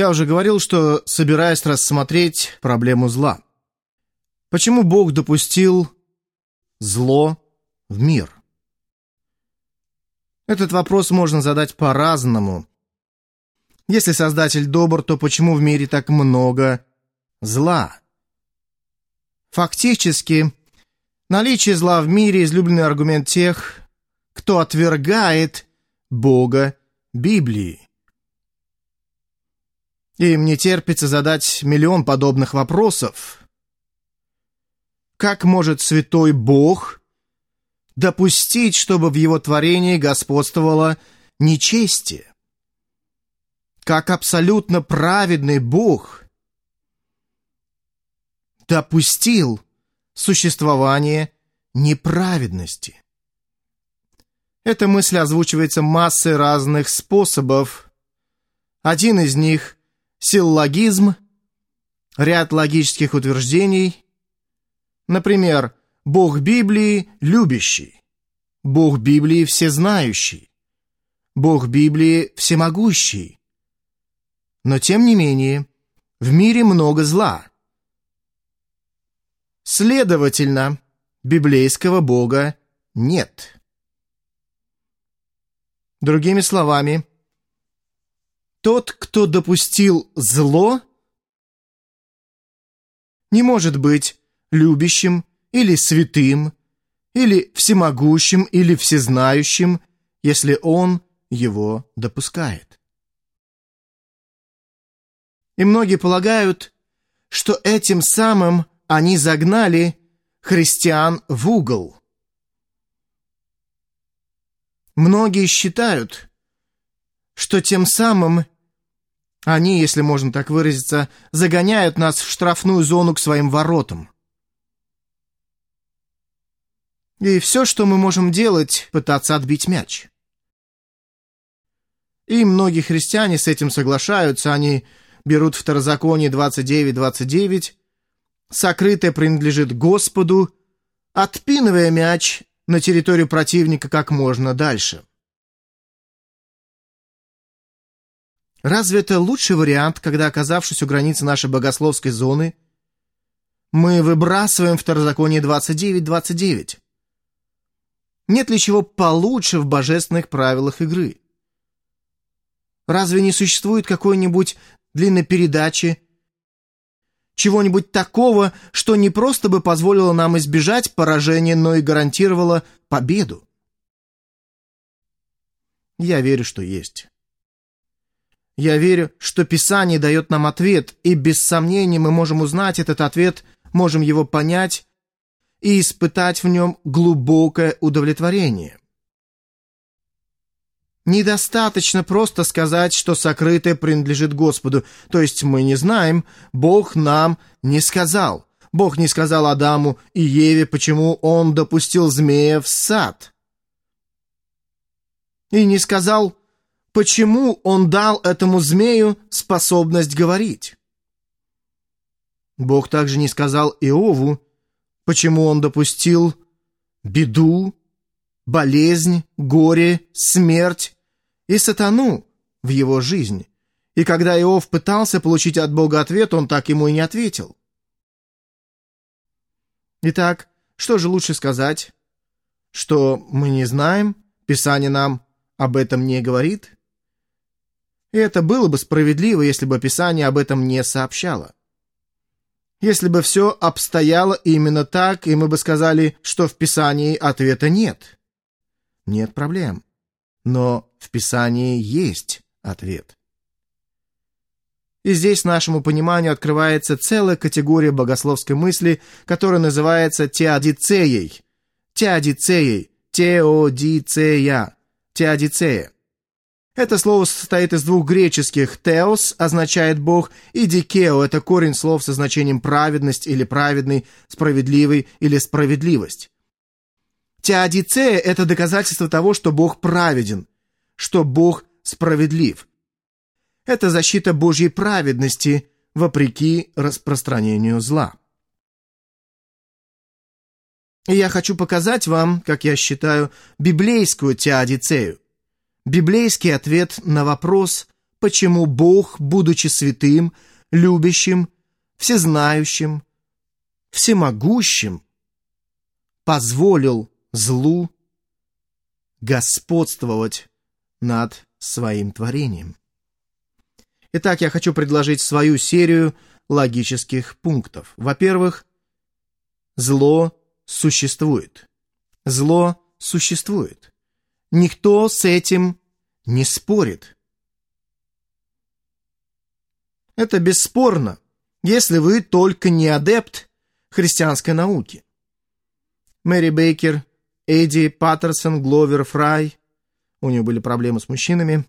Я уже говорил, что собираюсь рассмотреть проблему зла. Почему Бог допустил зло в мир? Этот вопрос можно задать по-разному. Если Создатель добр, то почему в мире так много зла? Фактически, наличие зла в мире – излюбленный аргумент тех, кто отвергает Бога Библии. И мне терпится задать миллион подобных вопросов. Как может святой Бог допустить, чтобы в его творении господствовало нечестие? Как абсолютно праведный Бог допустил существование неправедности? Эта мысль озвучивается массой разных способов. Один из них силлогизм, ряд логических утверждений, например, Бог Библии любящий, Бог Библии всезнающий, Бог Библии всемогущий. Но тем не менее, в мире много зла. Следовательно, библейского Бога нет. Другими словами, тот, кто допустил зло, не может быть любящим или святым, или всемогущим, или всезнающим, если он его допускает. И многие полагают, что этим самым они загнали христиан в угол. Многие считают, что тем самым они, если можно так выразиться, загоняют нас в штрафную зону к своим воротам. И все, что мы можем делать, пытаться отбить мяч. И многие христиане с этим соглашаются, они берут Второзаконие 29.29, сокрытое принадлежит Господу, отпинывая мяч на территорию противника как можно дальше. Разве это лучший вариант, когда, оказавшись у границы нашей богословской зоны, мы выбрасываем второзаконие 29.29? Нет ли чего получше в божественных правилах игры? Разве не существует какой-нибудь длинной передачи, чего-нибудь такого, что не просто бы позволило нам избежать поражения, но и гарантировало победу? Я верю, что есть. Я верю, что Писание дает нам ответ, и без сомнения мы можем узнать этот ответ, можем его понять и испытать в нем глубокое удовлетворение. Недостаточно просто сказать, что сокрытое принадлежит Господу, то есть мы не знаем, Бог нам не сказал. Бог не сказал Адаму и Еве, почему он допустил змея в сад. И не сказал, почему он дал этому змею способность говорить. Бог также не сказал Иову, почему он допустил беду, болезнь, горе, смерть и сатану в его жизнь. И когда Иов пытался получить от Бога ответ, он так ему и не ответил. Итак, что же лучше сказать? Что мы не знаем, Писание нам об этом не говорит? И это было бы справедливо, если бы Писание об этом не сообщало. Если бы все обстояло именно так, и мы бы сказали, что в Писании ответа нет. Нет проблем. Но в Писании есть ответ. И здесь нашему пониманию открывается целая категория богословской мысли, которая называется теодицеей. Теодицеей. Теодицея. Теодицея. Это слово состоит из двух греческих «теос» означает «бог» и «дикео» — это корень слов со значением «праведность» или «праведный», «справедливый» или «справедливость». Теодицея — это доказательство того, что Бог праведен, что Бог справедлив. Это защита Божьей праведности вопреки распространению зла. И я хочу показать вам, как я считаю, библейскую теодицею, библейский ответ на вопрос, почему Бог, будучи святым, любящим, всезнающим, всемогущим, позволил злу господствовать над своим творением. Итак, я хочу предложить свою серию логических пунктов. Во-первых, зло существует. Зло существует. Никто с этим не спорит. Это бесспорно, если вы только не адепт христианской науки. Мэри Бейкер, Эдди Паттерсон, Гловер Фрай, у нее были проблемы с мужчинами,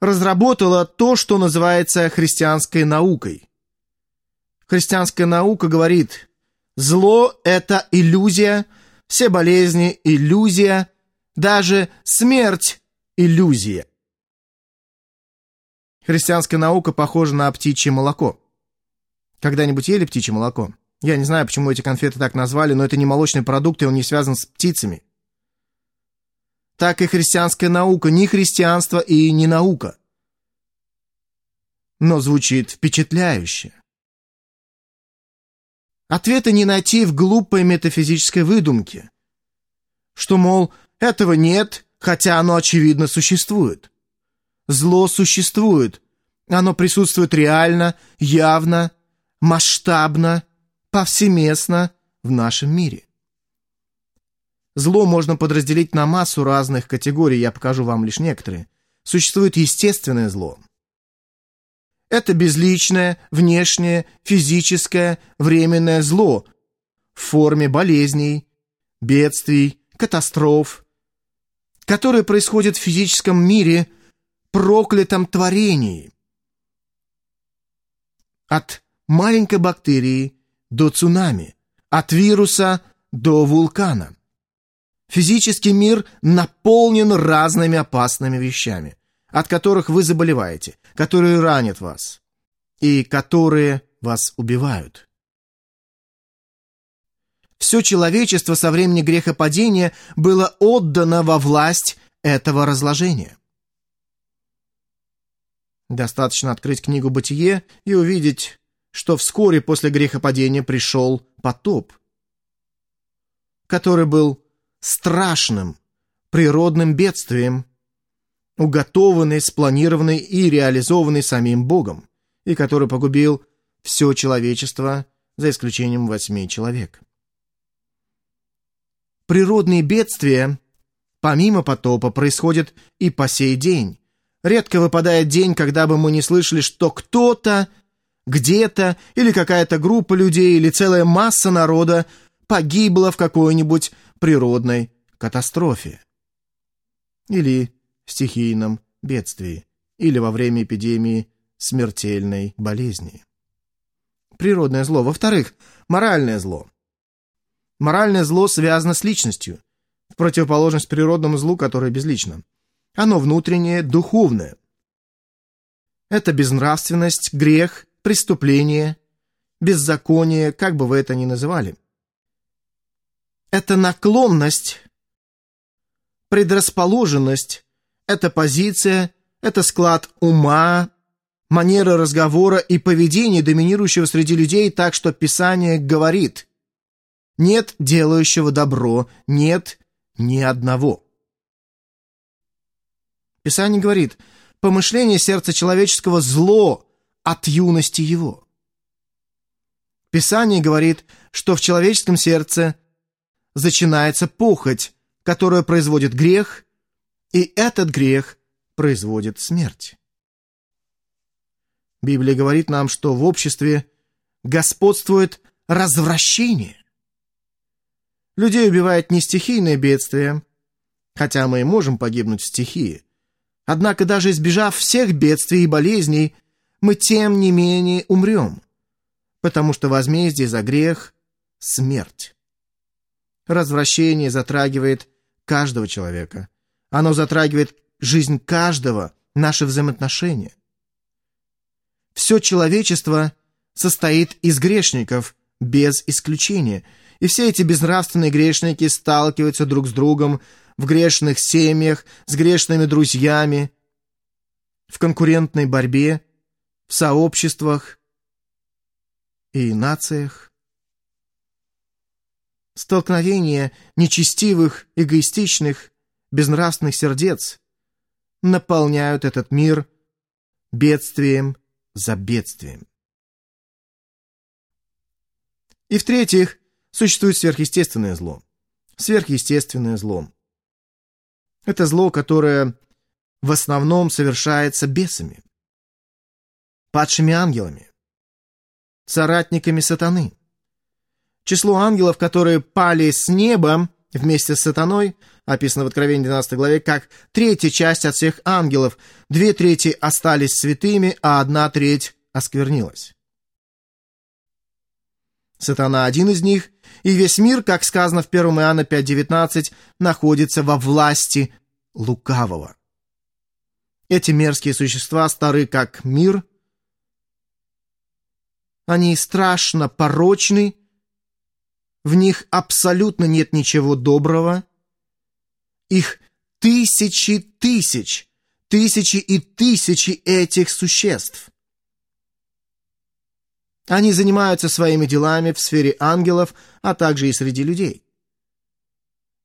разработала то, что называется христианской наукой. Христианская наука говорит, зло – это иллюзия, все болезни – иллюзия, даже смерть – иллюзия. Христианская наука похожа на птичье молоко. Когда-нибудь ели птичье молоко? Я не знаю, почему эти конфеты так назвали, но это не молочный продукт, и он не связан с птицами. Так и христианская наука не христианство и не наука. Но звучит впечатляюще. Ответа не найти в глупой метафизической выдумке. Что, мол, этого нет, хотя оно очевидно существует. Зло существует. Оно присутствует реально, явно, масштабно, повсеместно в нашем мире. Зло можно подразделить на массу разных категорий, я покажу вам лишь некоторые. Существует естественное зло. Это безличное, внешнее, физическое, временное зло в форме болезней, бедствий, катастроф, которое происходит в физическом мире – проклятом творении. От маленькой бактерии до цунами, от вируса до вулкана. Физический мир наполнен разными опасными вещами, от которых вы заболеваете, которые ранят вас и которые вас убивают. Все человечество со времени грехопадения было отдано во власть этого разложения. Достаточно открыть книгу «Бытие» и увидеть, что вскоре после грехопадения пришел потоп, который был страшным природным бедствием, уготованный, спланированный и реализованный самим Богом, и который погубил все человечество, за исключением восьми человек. Природные бедствия, помимо потопа, происходят и по сей день, Редко выпадает день, когда бы мы не слышали, что кто-то, где-то, или какая-то группа людей, или целая масса народа погибла в какой-нибудь природной катастрофе. Или стихийном бедствии, или во время эпидемии смертельной болезни. Природное зло. Во-вторых, моральное зло. Моральное зло связано с личностью, в противоположность природному злу, которое безлично. Оно внутреннее, духовное. Это безнравственность, грех, преступление, беззаконие, как бы вы это ни называли. Это наклонность, предрасположенность, это позиция, это склад ума, манера разговора и поведение, доминирующего среди людей так, что Писание говорит «нет делающего добро, нет ни одного». Писание говорит, помышление сердца человеческого зло от юности его. Писание говорит, что в человеческом сердце начинается похоть, которая производит грех, и этот грех производит смерть. Библия говорит нам, что в обществе господствует развращение. Людей убивает не стихийное бедствие, хотя мы и можем погибнуть в стихии, Однако даже избежав всех бедствий и болезней, мы тем не менее умрем, потому что возмездие за грех — смерть. Развращение затрагивает каждого человека. Оно затрагивает жизнь каждого, наши взаимоотношения. Все человечество состоит из грешников, без исключения, и все эти безнравственные грешники сталкиваются друг с другом в грешных семьях, с грешными друзьями. в конкурентной борьбе, в сообществах и нациях. Столкновение нечестивых, эгоистичных, безнравственных сердец наполняют этот мир бедствием за бедствием. И в-третьих, существует сверхъестественное зло. Сверхъестественное зло. Это зло, которое в основном совершается бесами, падшими ангелами, соратниками сатаны. Число ангелов, которые пали с неба вместе с сатаной, описано в Откровении 12 главе, как третья часть от всех ангелов, две трети остались святыми, а одна треть осквернилась. Сатана один из них, и весь мир, как сказано в 1 Иоанна 5.19, находится во власти лукавого. Эти мерзкие существа стары как мир. Они страшно порочны, в них абсолютно нет ничего доброго. Их тысячи тысяч, тысячи и тысячи этих существ. Они занимаются своими делами в сфере ангелов, а также и среди людей.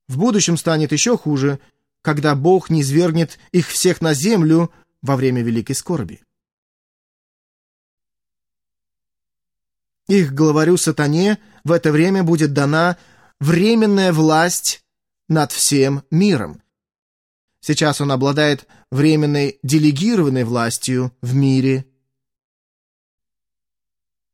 В будущем станет еще хуже – когда Бог не свергнет их всех на землю во время великой скорби. Их главарю сатане в это время будет дана временная власть над всем миром. Сейчас он обладает временной делегированной властью в мире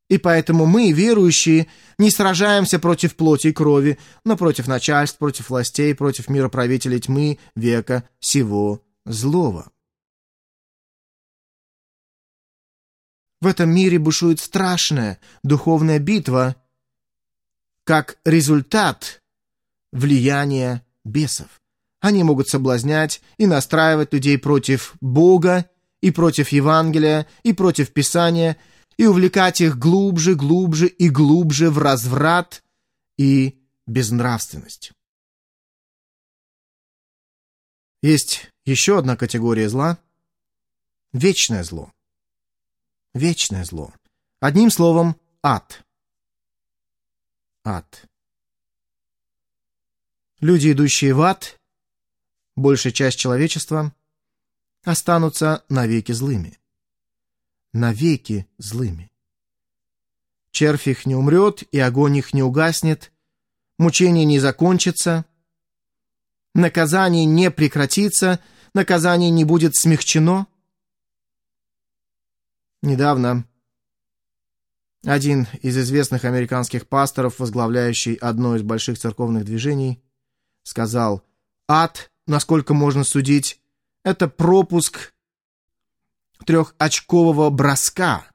и поэтому мы, верующие, не сражаемся против плоти и крови, но против начальств, против властей, против мироправителей тьмы века всего злого. В этом мире бушует страшная духовная битва, как результат влияния бесов. Они могут соблазнять и настраивать людей против Бога, и против Евангелия, и против Писания – и увлекать их глубже, глубже и глубже в разврат и безнравственность. Есть еще одна категория зла – вечное зло. Вечное зло. Одним словом, ад. Ад. Люди, идущие в ад, большая часть человечества, останутся навеки злыми навеки злыми. Червь их не умрет, и огонь их не угаснет, мучение не закончится, наказание не прекратится, наказание не будет смягчено. Недавно один из известных американских пасторов, возглавляющий одно из больших церковных движений, сказал, «Ад, насколько можно судить, это пропуск трехочкового броска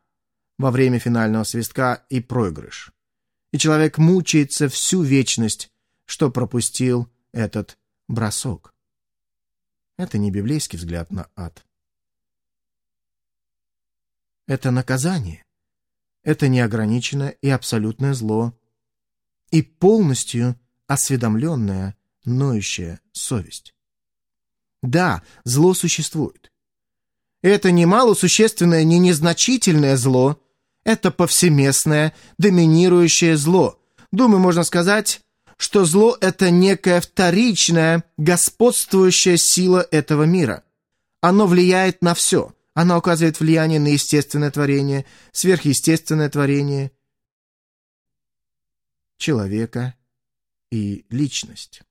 во время финального свистка и проигрыш. И человек мучается всю вечность, что пропустил этот бросок. Это не библейский взгляд на ад. Это наказание. Это неограниченное и абсолютное зло. И полностью осведомленная, ноющая совесть. Да, зло существует. Это не малосущественное, не незначительное зло. Это повсеместное, доминирующее зло. Думаю, можно сказать, что зло — это некая вторичная, господствующая сила этого мира. Оно влияет на все. Оно оказывает влияние на естественное творение, сверхъестественное творение человека и личность.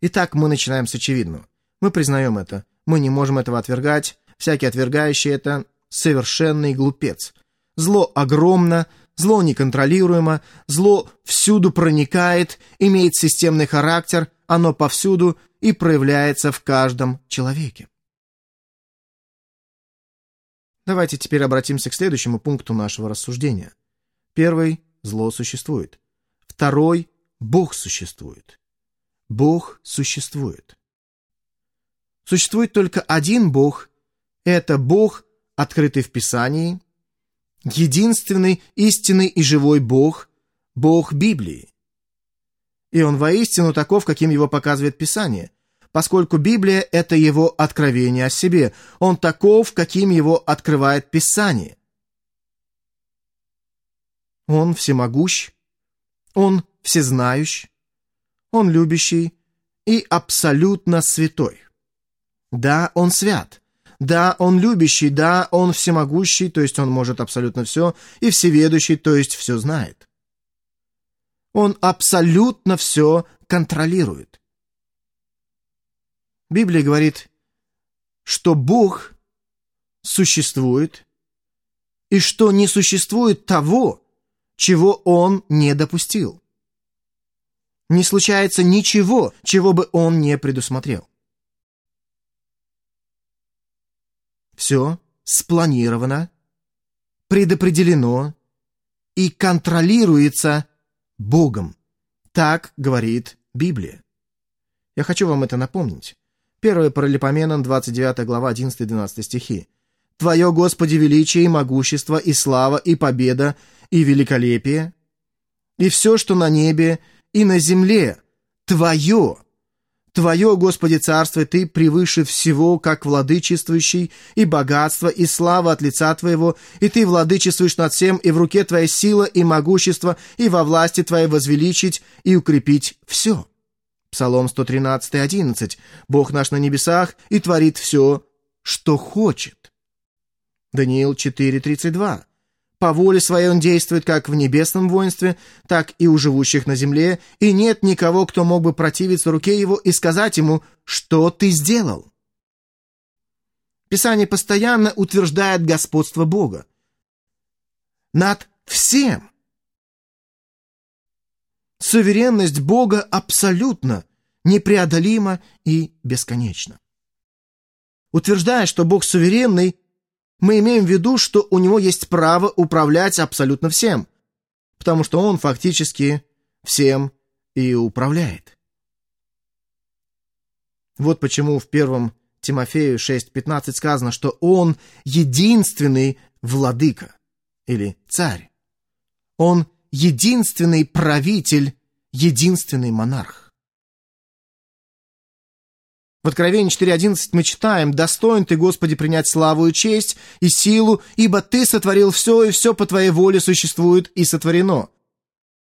Итак, мы начинаем с очевидного. Мы признаем это. Мы не можем этого отвергать. Всякий отвергающий это совершенный глупец. Зло огромно, зло неконтролируемо, зло всюду проникает, имеет системный характер, оно повсюду и проявляется в каждом человеке. Давайте теперь обратимся к следующему пункту нашего рассуждения. Первый – зло существует. Второй – Бог существует. Бог существует. Существует только один Бог, это Бог, открытый в Писании, единственный, истинный и живой Бог, Бог Библии. И он воистину таков, каким его показывает Писание. поскольку Библия — это его откровение о себе. Он таков, каким его открывает Писание. Он всемогущ, он всезнающ, он любящий и абсолютно святой. Да, он свят. Да, он любящий, да, он всемогущий, то есть он может абсолютно все, и всеведущий, то есть все знает. Он абсолютно все контролирует. Библия говорит, что Бог существует, и что не существует того, чего Он не допустил. Не случается ничего, чего бы Он не предусмотрел. Все спланировано, предопределено и контролируется Богом. Так говорит Библия. Я хочу вам это напомнить. 1 Паралипоменон, 29 глава, 11-12 стихи. «Твое, Господи, величие и могущество, и слава, и победа, и великолепие, и все, что на небе и на земле, Твое, Твое, Господи, царство, Ты превыше всего, как владычествующий, и богатство, и слава от лица Твоего, и Ты владычествуешь над всем, и в руке Твоя сила и могущество, и во власти Твоей возвеличить и укрепить все». Псалом 113, 11. «Бог наш на небесах и творит все, что хочет». Даниил 4, 32. По воле своей он действует как в небесном воинстве, так и у живущих на земле, и нет никого, кто мог бы противиться руке его и сказать ему, что ты сделал. Писание постоянно утверждает господство Бога. Над всем. Суверенность Бога абсолютно, непреодолима и бесконечна. Утверждая, что Бог суверенный, мы имеем в виду, что у него есть право управлять абсолютно всем, потому что он фактически всем и управляет. Вот почему в первом Тимофею 6.15 сказано, что он единственный владыка или царь. Он единственный правитель, единственный монарх. В Откровении 4.11 мы читаем «Достоин ты, Господи, принять славу и честь и силу, ибо ты сотворил все, и все по твоей воле существует и сотворено».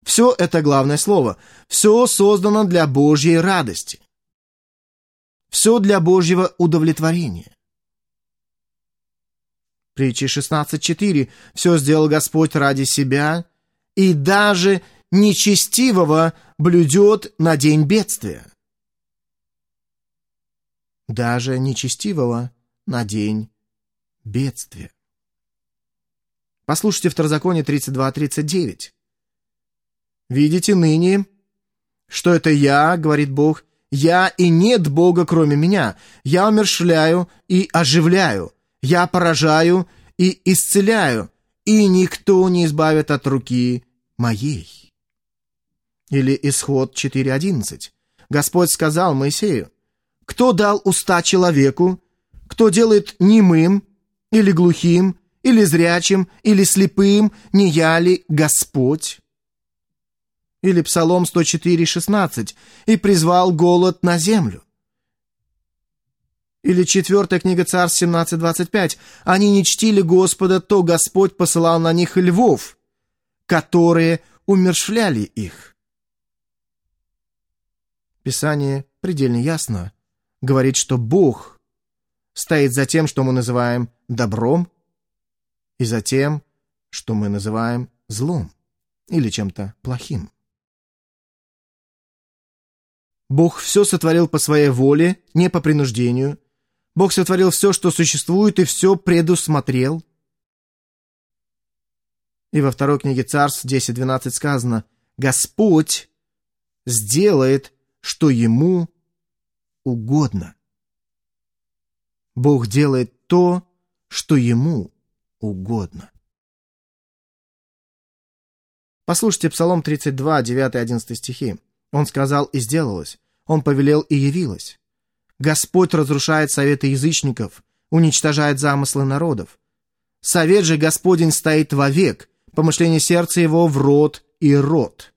Все это главное слово. Все создано для Божьей радости. Все для Божьего удовлетворения. Притчи 16.4 «Все сделал Господь ради себя, и даже нечестивого блюдет на день бедствия» даже нечестивого на день бедствия. Послушайте Второзаконие 32.39. «Видите ныне, что это я, — говорит Бог, — я и нет Бога, кроме меня. Я умершляю и оживляю, я поражаю и исцеляю, и никто не избавит от руки моей». Или Исход 4.11. Господь сказал Моисею, кто дал уста человеку? Кто делает немым, или глухим, или зрячим, или слепым? Не я ли Господь? Или Псалом 104, 16. «И призвал голод на землю». Или четвертая книга Царств 17, 25. «Они не чтили Господа, то Господь посылал на них львов, которые умершвляли их». Писание предельно ясно говорит, что Бог стоит за тем, что мы называем добром, и за тем, что мы называем злом или чем-то плохим. Бог все сотворил по своей воле, не по принуждению. Бог сотворил все, что существует, и все предусмотрел. И во второй книге Царств 10.12 сказано «Господь сделает, что Ему угодно. Бог делает то, что Ему угодно. Послушайте Псалом 32, 9-11 стихи. Он сказал и сделалось, Он повелел и явилось. Господь разрушает советы язычников, уничтожает замыслы народов. Совет же Господень стоит вовек, помышление сердца его в род и род.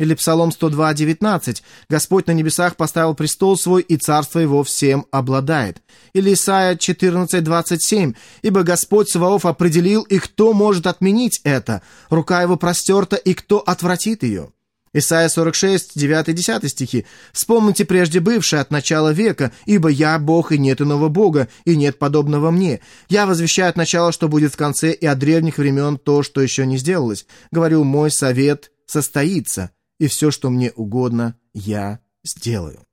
Или Псалом 102.19 «Господь на небесах поставил престол свой, и царство его всем обладает». Или Исайя 14.27 «Ибо Господь Саваоф определил, и кто может отменить это? Рука его простерта, и кто отвратит ее?» Исайя 46, 9-10 стихи. «Вспомните прежде бывшее от начала века, ибо я Бог, и нет иного Бога, и нет подобного мне. Я возвещаю от начала, что будет в конце, и от древних времен то, что еще не сделалось. Говорю, мой совет состоится, и все, что мне угодно, я сделаю».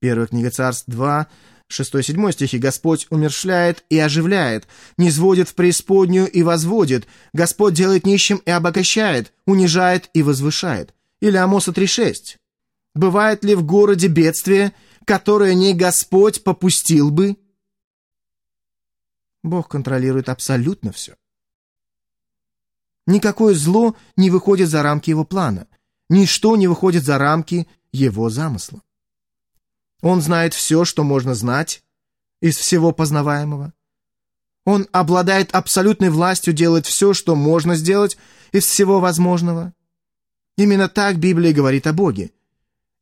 Первая книга Царств 2, 6-7 стихи «Господь умершляет и оживляет, низводит в преисподнюю и возводит, Господь делает нищим и обогащает, унижает и возвышает». Или Амоса 3.6 «Бывает ли в городе бедствие, которое не Господь попустил бы?» Бог контролирует абсолютно все. Никакое зло не выходит за рамки его плана, ничто не выходит за рамки его замысла. Он знает все, что можно знать из всего познаваемого. Он обладает абсолютной властью делать все, что можно сделать из всего возможного. Именно так Библия говорит о Боге.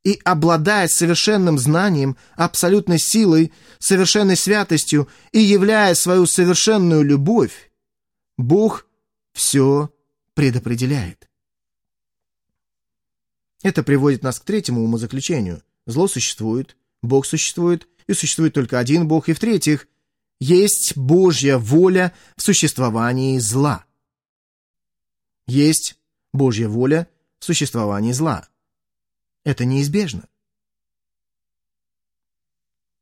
И обладает совершенным знанием, абсолютной силой, совершенной святостью и являя свою совершенную любовь, Бог все предопределяет. Это приводит нас к третьему умозаключению. Зло существует, Бог существует, и существует только один Бог, и в-третьих, есть Божья воля в существовании зла. Есть Божья воля в существовании зла. Это неизбежно.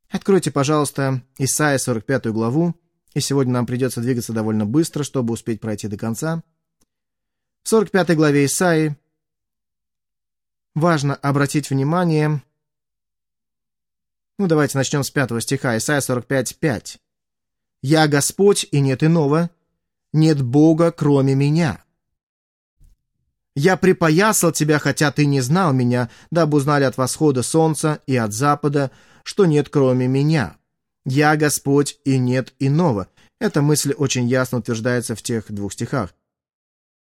Откройте, пожалуйста, Исайя 45 главу, и сегодня нам придется двигаться довольно быстро, чтобы успеть пройти до конца. В 45 главе Исаии важно обратить внимание ну, давайте начнем с пятого стиха, Исайя 45, 5. «Я Господь, и нет иного, нет Бога, кроме меня. Я припоясал тебя, хотя ты не знал меня, дабы узнали от восхода солнца и от запада, что нет кроме меня. Я Господь, и нет иного». Эта мысль очень ясно утверждается в тех двух стихах.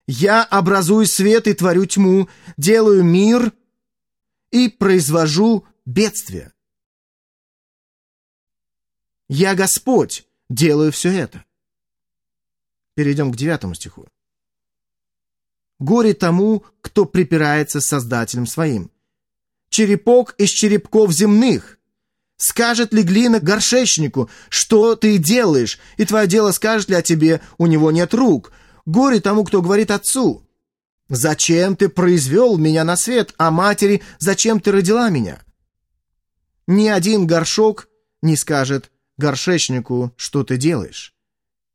«Я образую свет и творю тьму, делаю мир и произвожу бедствие». Я Господь, делаю все это. Перейдем к девятому стиху. Горе тому, кто припирается с Создателем своим. Черепок из черепков земных. Скажет ли глина горшечнику, что ты делаешь, и твое дело скажет ли о тебе, у него нет рук. Горе тому, кто говорит отцу. Зачем ты произвел меня на свет, а матери, зачем ты родила меня? Ни один горшок не скажет горшечнику, что ты делаешь.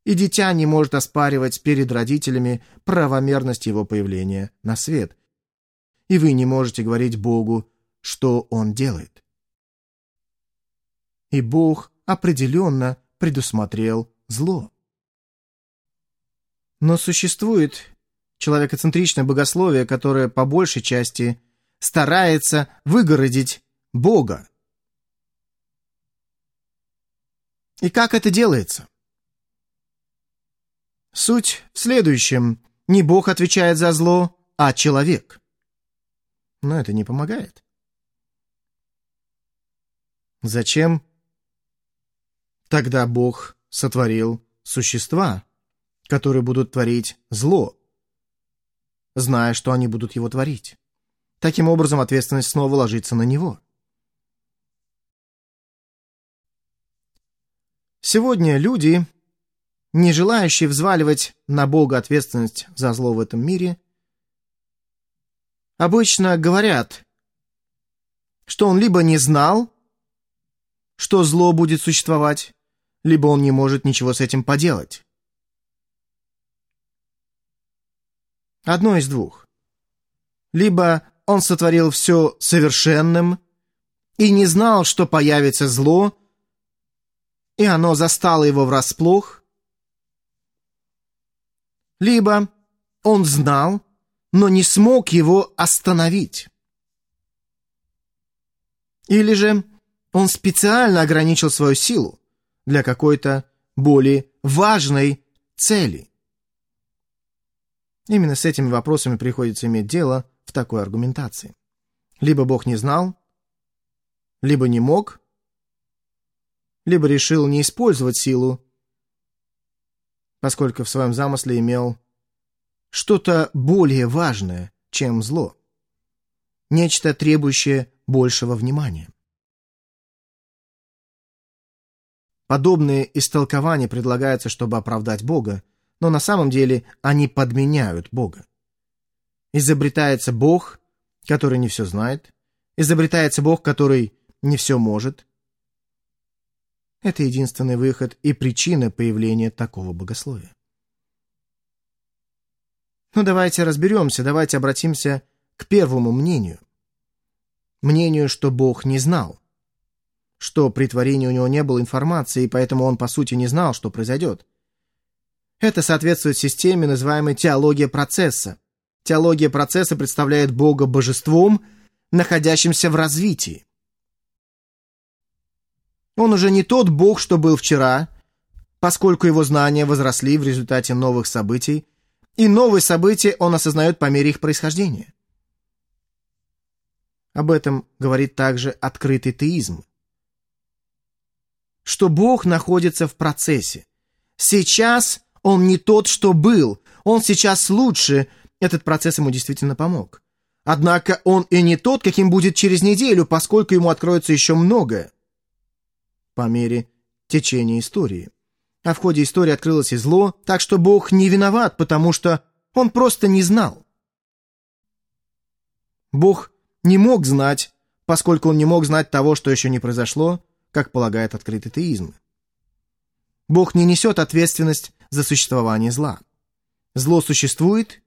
И дитя не может оспаривать перед родителями правомерность его появления на свет. И вы не можете говорить Богу, что Он делает. И Бог определенно предусмотрел зло. Но существует человекоцентричное богословие, которое по большей части старается выгородить Бога И как это делается? Суть в следующем. Не Бог отвечает за зло, а человек. Но это не помогает. Зачем тогда Бог сотворил существа, которые будут творить зло, зная, что они будут его творить? Таким образом, ответственность снова ложится на него. Сегодня люди, не желающие взваливать на Бога ответственность за зло в этом мире, обычно говорят, что он либо не знал, что зло будет существовать, либо он не может ничего с этим поделать. Одно из двух. Либо он сотворил все совершенным и не знал, что появится зло, и оно застало его врасплох, либо он знал, но не смог его остановить. Или же он специально ограничил свою силу для какой-то более важной цели. Именно с этими вопросами приходится иметь дело в такой аргументации. Либо Бог не знал, либо не мог, либо решил не использовать силу, поскольку в своем замысле имел что-то более важное, чем зло, нечто требующее большего внимания. Подобные истолкования предлагаются, чтобы оправдать Бога, но на самом деле они подменяют Бога. Изобретается Бог, который не все знает, изобретается Бог, который не все может. Это единственный выход и причина появления такого богословия. Но ну, давайте разберемся, давайте обратимся к первому мнению. Мнению, что Бог не знал что при творении у него не было информации, и поэтому он, по сути, не знал, что произойдет. Это соответствует системе, называемой теология процесса. Теология процесса представляет Бога божеством, находящимся в развитии. Он уже не тот Бог, что был вчера, поскольку его знания возросли в результате новых событий, и новые события он осознает по мере их происхождения. Об этом говорит также открытый теизм что Бог находится в процессе. Сейчас он не тот, что был, он сейчас лучше, этот процесс ему действительно помог. Однако он и не тот, каким будет через неделю, поскольку ему откроется еще многое. По мере течения истории. А в ходе истории открылось и зло, так что Бог не виноват, потому что он просто не знал. Бог не мог знать, поскольку он не мог знать того, что еще не произошло, как полагает открытый теизм. Бог не несет ответственность за существование зла. Зло существует,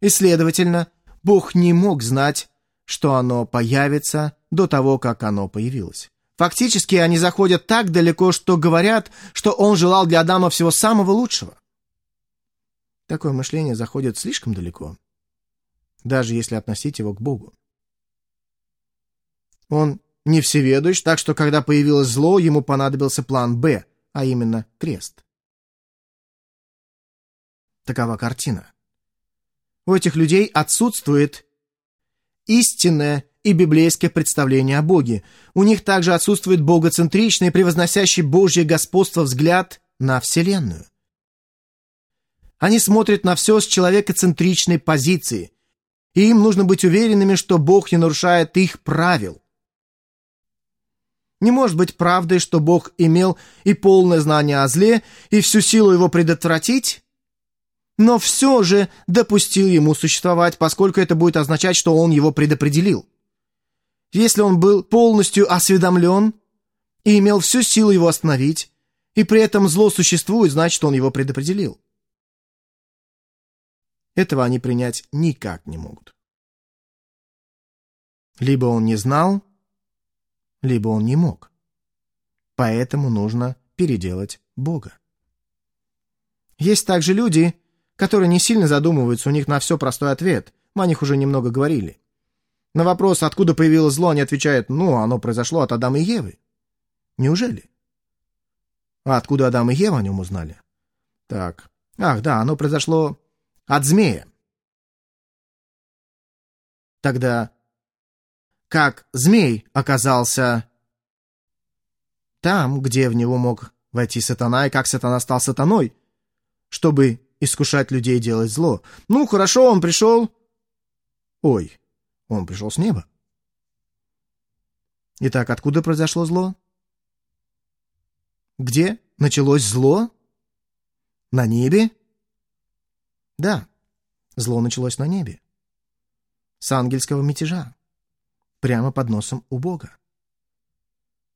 и, следовательно, Бог не мог знать, что оно появится до того, как оно появилось. Фактически они заходят так далеко, что говорят, что он желал для Адама всего самого лучшего. Такое мышление заходит слишком далеко, даже если относить его к Богу. Он не всеведущ, так что когда появилось зло, ему понадобился план «Б», а именно крест. Такова картина. У этих людей отсутствует истинное и библейское представление о Боге. У них также отсутствует богоцентричный, превозносящий Божье господство взгляд на Вселенную. Они смотрят на все с человекоцентричной позиции, и им нужно быть уверенными, что Бог не нарушает их правил. Не может быть правдой, что Бог имел и полное знание о зле, и всю силу его предотвратить, но все же допустил ему существовать, поскольку это будет означать, что он его предопределил. Если он был полностью осведомлен и имел всю силу его остановить, и при этом зло существует, значит, он его предопределил. Этого они принять никак не могут. Либо он не знал, либо он не мог. Поэтому нужно переделать Бога. Есть также люди, которые не сильно задумываются, у них на все простой ответ. Мы о них уже немного говорили. На вопрос, откуда появилось зло, они отвечают, ну, оно произошло от Адама и Евы. Неужели? А откуда Адам и Ева о нем узнали? Так, ах, да, оно произошло от змея. Тогда как змей оказался там, где в него мог войти сатана, и как сатана стал сатаной, чтобы искушать людей делать зло. Ну, хорошо, он пришел... Ой, он пришел с неба. Итак, откуда произошло зло? Где началось зло? На небе? Да, зло началось на небе. С ангельского мятежа прямо под носом у Бога.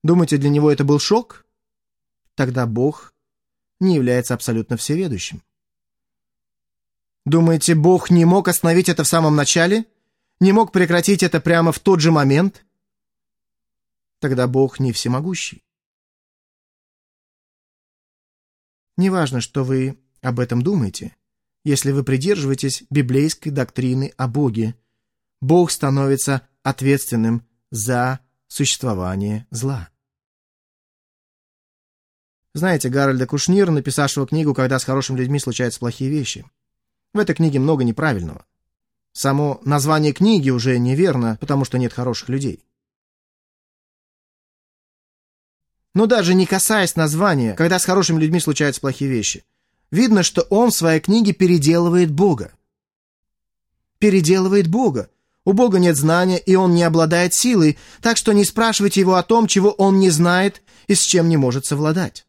Думаете, для него это был шок? Тогда Бог не является абсолютно всеведущим. Думаете, Бог не мог остановить это в самом начале? Не мог прекратить это прямо в тот же момент? Тогда Бог не всемогущий. Неважно, что вы об этом думаете, если вы придерживаетесь библейской доктрины о Боге, Бог становится ответственным за существование зла. Знаете Гарольда Кушнира, написавшего книгу «Когда с хорошими людьми случаются плохие вещи». В этой книге много неправильного. Само название книги уже неверно, потому что нет хороших людей. Но даже не касаясь названия, когда с хорошими людьми случаются плохие вещи, видно, что он в своей книге переделывает Бога. Переделывает Бога. У Бога нет знания, и он не обладает силой, так что не спрашивайте его о том, чего он не знает и с чем не может совладать.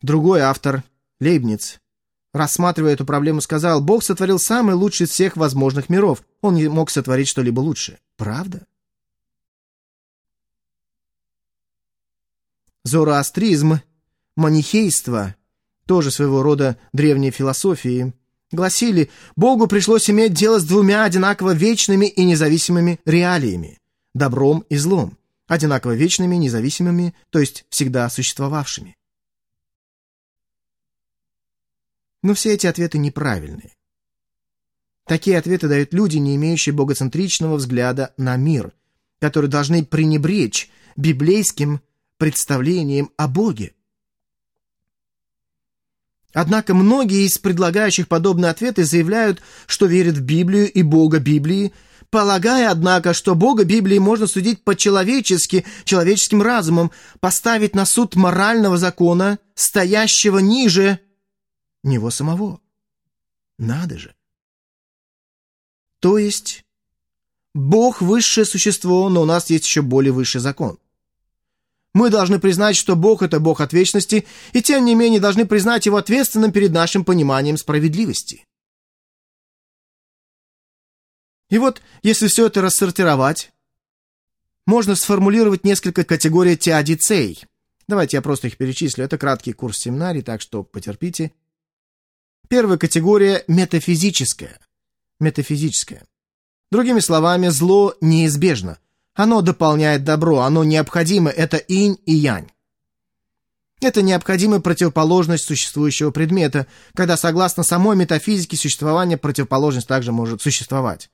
Другой автор, Лейбниц, рассматривая эту проблему, сказал, Бог сотворил самый лучший из всех возможных миров. Он не мог сотворить что-либо лучше. Правда? Зороастризм, манихейство, тоже своего рода древние философии, гласили, Богу пришлось иметь дело с двумя одинаково вечными и независимыми реалиями – добром и злом, одинаково вечными, независимыми, то есть всегда существовавшими. Но все эти ответы неправильные. Такие ответы дают люди, не имеющие богоцентричного взгляда на мир, которые должны пренебречь библейским представлением о Боге. Однако многие из предлагающих подобные ответы заявляют, что верят в Библию и Бога Библии, полагая, однако, что Бога Библии можно судить по-человечески, человеческим разумом, поставить на суд морального закона, стоящего ниже него самого. Надо же. То есть, Бог – высшее существо, но у нас есть еще более высший закон. Мы должны признать, что Бог – это Бог от вечности, и тем не менее должны признать Его ответственным перед нашим пониманием справедливости. И вот, если все это рассортировать, можно сформулировать несколько категорий теодицей. Давайте я просто их перечислю. Это краткий курс семинарий, так что потерпите. Первая категория – метафизическая. Метафизическая. Другими словами, зло неизбежно. Оно дополняет добро, оно необходимо, это инь и янь. Это необходимая противоположность существующего предмета, когда, согласно самой метафизике существования, противоположность также может существовать.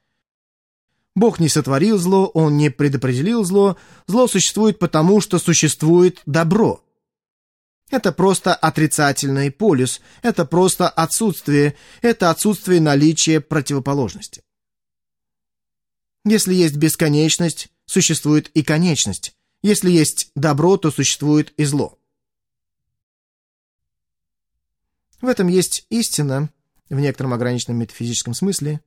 Бог не сотворил зло, Он не предопределил зло, зло существует потому, что существует добро – это просто отрицательный полюс, это просто отсутствие, это отсутствие наличия противоположности. Если есть бесконечность, существует и конечность. Если есть добро, то существует и зло. В этом есть истина, в некотором ограниченном метафизическом смысле.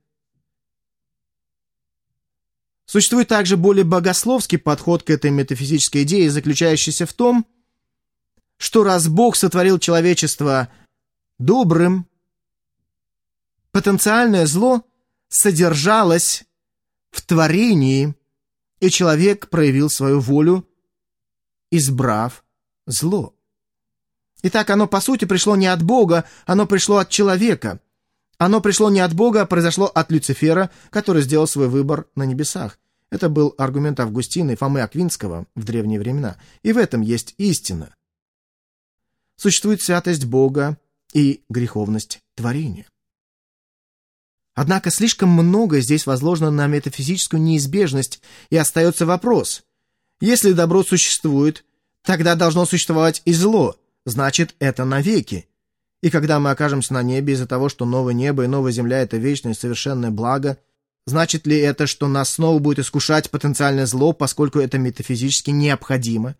Существует также более богословский подход к этой метафизической идее, заключающийся в том, что раз Бог сотворил человечество добрым, потенциальное зло содержалось в творении, и человек проявил свою волю, избрав зло. Итак, оно по сути пришло не от Бога, оно пришло от человека. Оно пришло не от Бога, а произошло от Люцифера, который сделал свой выбор на небесах. Это был аргумент Августина и Фомы Аквинского в древние времена. И в этом есть истина существует святость Бога и греховность творения. Однако слишком много здесь возложено на метафизическую неизбежность, и остается вопрос. Если добро существует, тогда должно существовать и зло, значит, это навеки. И когда мы окажемся на небе из-за того, что новое небо и новая земля — это вечное и совершенное благо, значит ли это, что нас снова будет искушать потенциальное зло, поскольку это метафизически необходимо?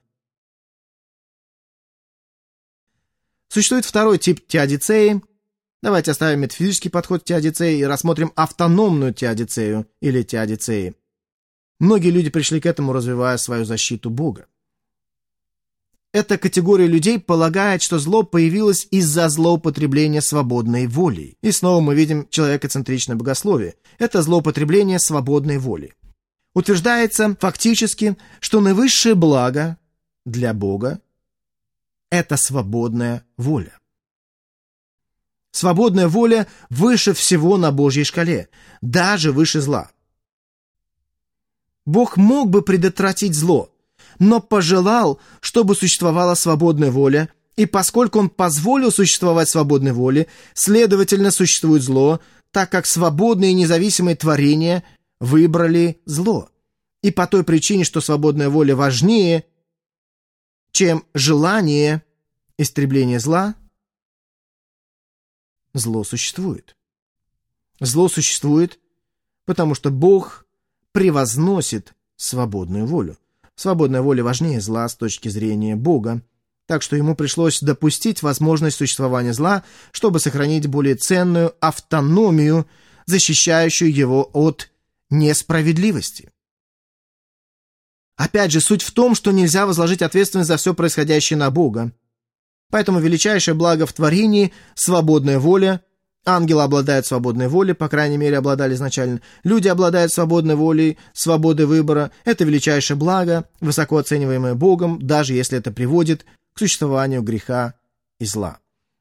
Существует второй тип теодицеи. Давайте оставим метафизический подход к теодицеи и рассмотрим автономную теодицею или теодицеи. Многие люди пришли к этому, развивая свою защиту Бога. Эта категория людей полагает, что зло появилось из-за злоупотребления свободной волей. И снова мы видим человекоцентричное богословие. Это злоупотребление свободной воли. Утверждается фактически, что наивысшее благо для Бога это свободная воля. Свободная воля выше всего на Божьей шкале, даже выше зла. Бог мог бы предотвратить зло, но пожелал, чтобы существовала свободная воля, и поскольку Он позволил существовать свободной воле, следовательно, существует зло, так как свободные и независимые творения выбрали зло. И по той причине, что свободная воля важнее, чем желание истребления зла, зло существует. Зло существует, потому что Бог превозносит свободную волю. Свободная воля важнее зла с точки зрения Бога, так что ему пришлось допустить возможность существования зла, чтобы сохранить более ценную автономию, защищающую его от несправедливости. Опять же, суть в том, что нельзя возложить ответственность за все происходящее на Бога. Поэтому величайшее благо в творении – свободная воля. Ангелы обладают свободной волей, по крайней мере, обладали изначально. Люди обладают свободной волей, свободой выбора. Это величайшее благо, высоко оцениваемое Богом, даже если это приводит к существованию греха и зла.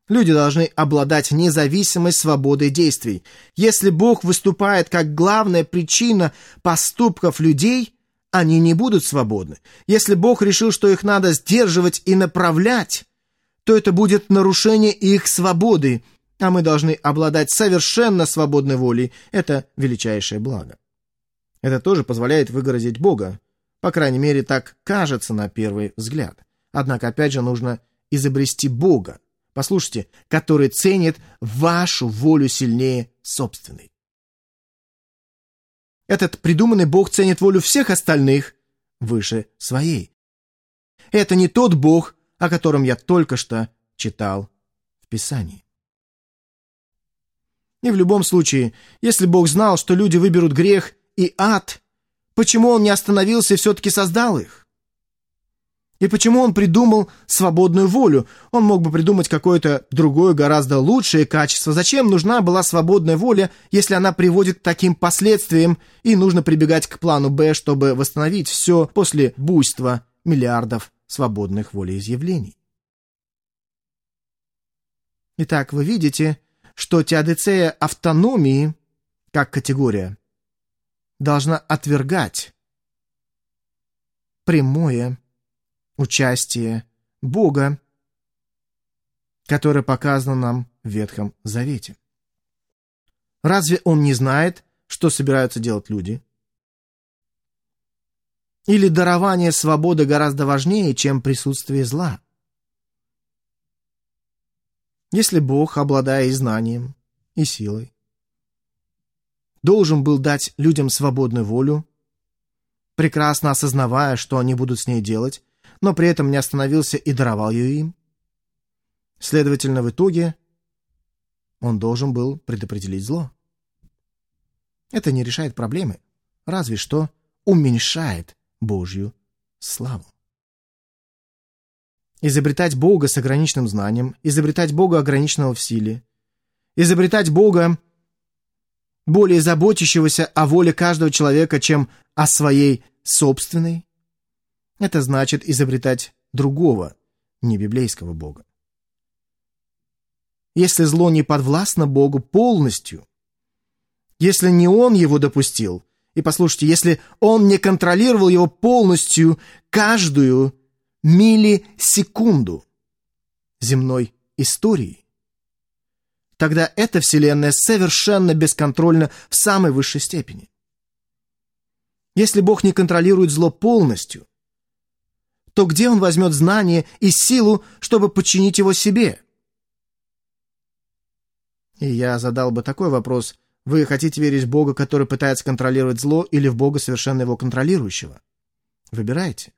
Люди должны обладать независимой свободой действий. Если Бог выступает как главная причина поступков людей – они не будут свободны. Если Бог решил, что их надо сдерживать и направлять, то это будет нарушение их свободы, а мы должны обладать совершенно свободной волей. Это величайшее благо. Это тоже позволяет выгородить Бога. По крайней мере, так кажется на первый взгляд. Однако, опять же, нужно изобрести Бога, послушайте, который ценит вашу волю сильнее собственной. Этот придуманный бог ценит волю всех остальных выше своей. Это не тот бог, о котором я только что читал в Писании. И в любом случае, если Бог знал, что люди выберут грех и ад, почему Он не остановился и все-таки создал их? И почему он придумал свободную волю? Он мог бы придумать какое-то другое, гораздо лучшее качество. Зачем нужна была свободная воля, если она приводит к таким последствиям, и нужно прибегать к плану «Б», чтобы восстановить все после буйства миллиардов свободных волеизъявлений? Итак, вы видите, что теодицея автономии, как категория, должна отвергать прямое участие Бога, которое показано нам в Ветхом Завете. Разве он не знает, что собираются делать люди? Или дарование свободы гораздо важнее, чем присутствие зла? Если Бог, обладая и знанием, и силой, должен был дать людям свободную волю, прекрасно осознавая, что они будут с ней делать, но при этом не остановился и даровал ее им. Следовательно, в итоге он должен был предопределить зло. Это не решает проблемы, разве что уменьшает Божью славу. Изобретать Бога с ограниченным знанием, изобретать Бога ограниченного в силе, изобретать Бога, более заботящегося о воле каждого человека, чем о своей собственной, это значит изобретать другого, не библейского Бога. Если зло не подвластно Богу полностью, если не Он его допустил, и послушайте, если Он не контролировал его полностью каждую миллисекунду земной истории, тогда эта Вселенная совершенно бесконтрольна в самой высшей степени. Если Бог не контролирует зло полностью, то где он возьмет знание и силу, чтобы подчинить его себе? И я задал бы такой вопрос. Вы хотите верить в Бога, который пытается контролировать зло, или в Бога, совершенно его контролирующего? Выбирайте.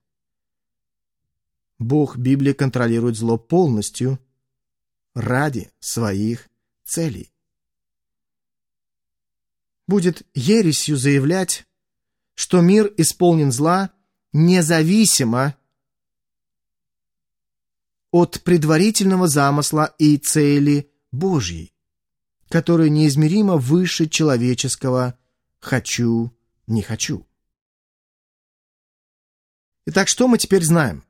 Бог Библии контролирует зло полностью ради своих целей. Будет ересью заявлять, что мир исполнен зла независимо от предварительного замысла и цели Божьей, которая неизмеримо выше человеческого «хочу, не хочу». Итак, что мы теперь знаем?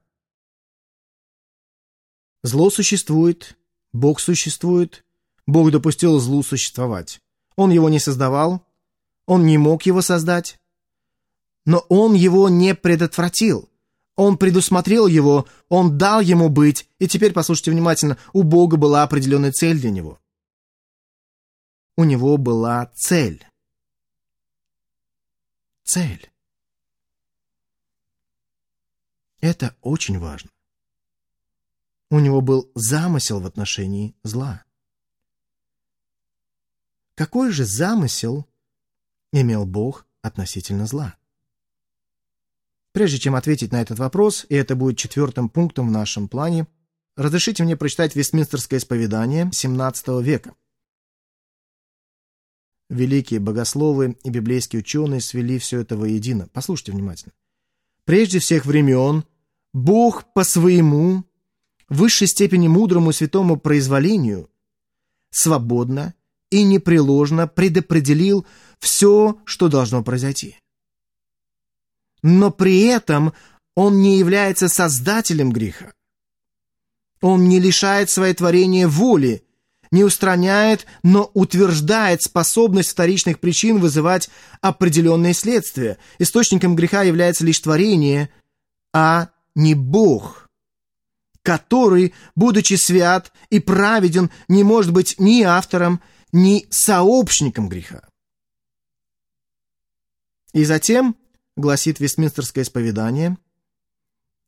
Зло существует, Бог существует, Бог допустил злу существовать. Он его не создавал, он не мог его создать, но он его не предотвратил. Он предусмотрел его, он дал ему быть, и теперь, послушайте внимательно, у Бога была определенная цель для него. У него была цель. Цель. Это очень важно. У него был замысел в отношении зла. какой же замысел имел Бог относительно зла? Прежде чем ответить на этот вопрос, и это будет четвертым пунктом в нашем плане, разрешите мне прочитать Вестминстерское исповедание XVII века. Великие богословы и библейские ученые свели все это воедино. Послушайте внимательно. Прежде всех времен Бог по своему, высшей степени мудрому святому произволению, свободно и непреложно предопределил все, что должно произойти. Но при этом он не является создателем греха. Он не лишает своей творения воли, не устраняет, но утверждает способность вторичных причин вызывать определенные следствия. Источником греха является лишь творение, а не Бог, который, будучи свят и праведен, не может быть ни автором, ни сообщником греха. И затем, гласит Вестминстерское исповедание,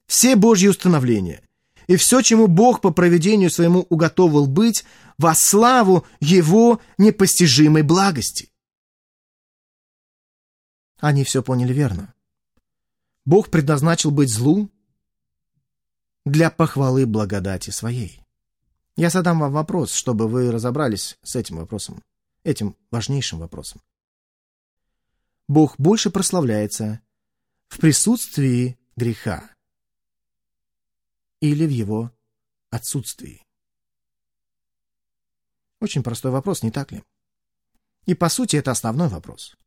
все Божьи установления – и все, чему Бог по проведению своему уготовил быть, во славу Его непостижимой благости. Они все поняли верно. Бог предназначил быть злу для похвалы благодати своей. Я задам вам вопрос, чтобы вы разобрались с этим вопросом, этим важнейшим вопросом. Бог больше прославляется в присутствии греха или в его отсутствии? Очень простой вопрос, не так ли? И по сути это основной вопрос.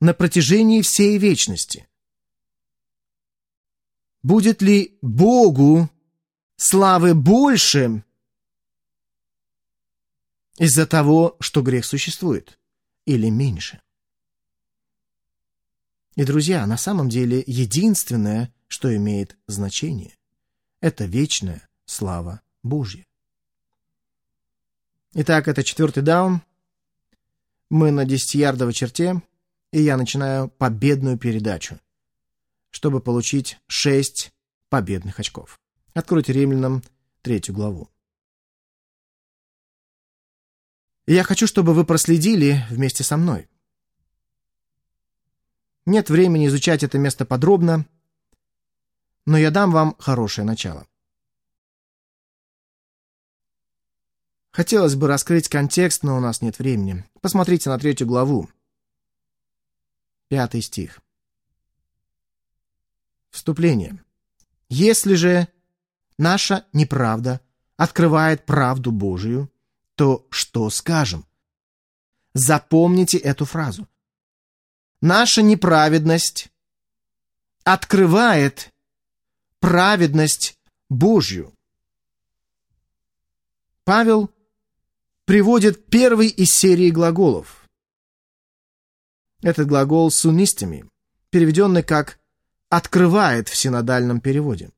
На протяжении всей вечности будет ли Богу славы больше из-за того, что грех существует, или меньше? И, друзья, на самом деле единственное, что имеет значение. Это вечная слава Божья. Итак, это четвертый даун. Мы на 10-ярдовой черте, и я начинаю победную передачу, чтобы получить 6 победных очков. Откройте римлянам третью главу. я хочу, чтобы вы проследили вместе со мной. Нет времени изучать это место подробно, но я дам вам хорошее начало. Хотелось бы раскрыть контекст, но у нас нет времени. Посмотрите на третью главу. Пятый стих. Вступление. Если же наша неправда открывает правду Божию, то что скажем? Запомните эту фразу. Наша неправедность открывает праведность Божью. Павел приводит первый из серии глаголов. Этот глагол с унистами, переведенный как «открывает» в синодальном переводе.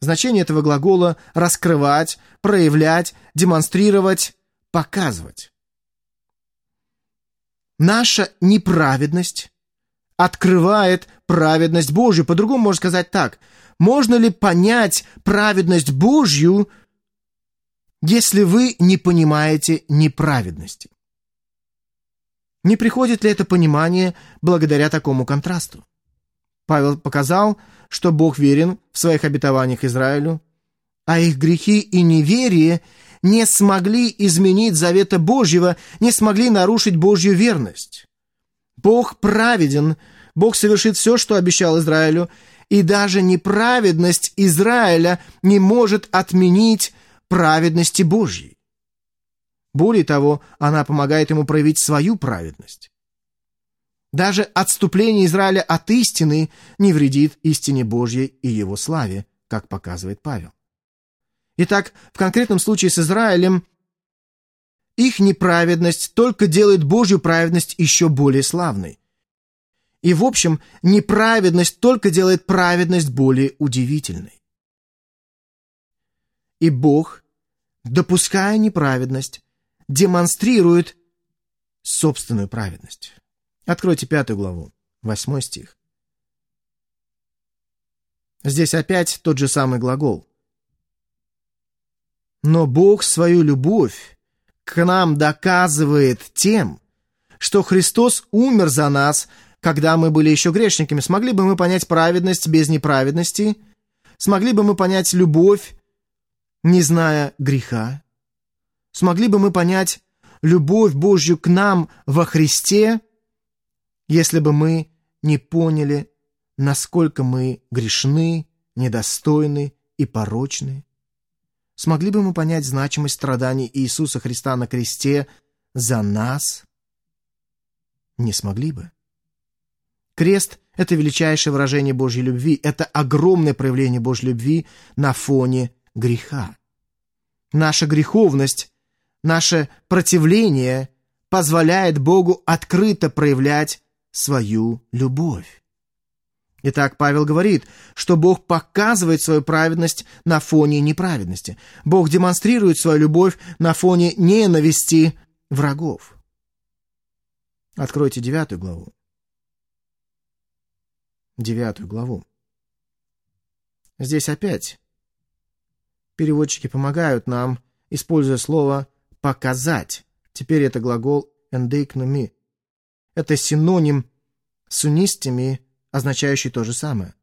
Значение этого глагола – раскрывать, проявлять, демонстрировать, показывать. Наша неправедность открывает праведность Божью. По-другому можно сказать так. Можно ли понять праведность Божью, если вы не понимаете неправедности? Не приходит ли это понимание благодаря такому контрасту? Павел показал, что Бог верен в своих обетованиях Израилю, а их грехи и неверие не смогли изменить завета Божьего, не смогли нарушить Божью верность. Бог праведен, Бог совершит все, что обещал Израилю, и даже неправедность Израиля не может отменить праведности Божьей. Более того, она помогает ему проявить свою праведность. Даже отступление Израиля от истины не вредит истине Божьей и его славе, как показывает Павел. Итак, в конкретном случае с Израилем их неправедность только делает Божью праведность еще более славной. И, в общем, неправедность только делает праведность более удивительной. И Бог, допуская неправедность, демонстрирует собственную праведность. Откройте пятую главу, восьмой стих. Здесь опять тот же самый глагол. Но Бог свою любовь к нам доказывает тем, что Христос умер за нас, когда мы были еще грешниками. Смогли бы мы понять праведность без неправедности? Смогли бы мы понять любовь, не зная греха? Смогли бы мы понять любовь Божью к нам во Христе, если бы мы не поняли, насколько мы грешны, недостойны и порочны? Смогли бы мы понять значимость страданий Иисуса Христа на кресте за нас? Не смогли бы. Крест — это величайшее выражение Божьей любви, это огромное проявление Божьей любви на фоне греха. Наша греховность, наше противление позволяет Богу открыто проявлять свою любовь. Итак, Павел говорит, что Бог показывает свою праведность на фоне неправедности. Бог демонстрирует свою любовь на фоне ненависти врагов. Откройте девятую главу. Девятую главу. Здесь опять переводчики помогают нам, используя слово «показать». Теперь это глагол «эндейкнуми». Это синоним с означающий то же самое.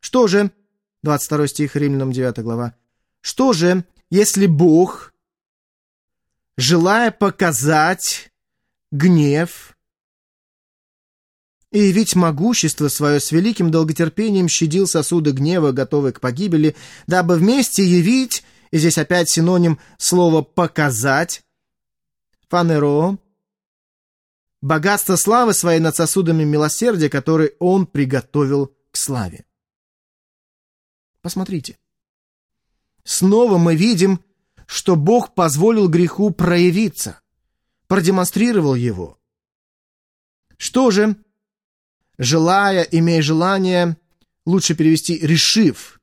Что же, 22 стих Римлянам 9 глава, что же, если Бог, желая показать гнев и явить могущество свое с великим долготерпением щадил сосуды гнева, готовые к погибели, дабы вместе явить, и здесь опять синоним слова «показать», фанеро, богатство славы своей над сосудами милосердия, которые он приготовил к славе. Посмотрите. Снова мы видим, что Бог позволил греху проявиться, продемонстрировал его. Что же, желая, имея желание, лучше перевести «решив»,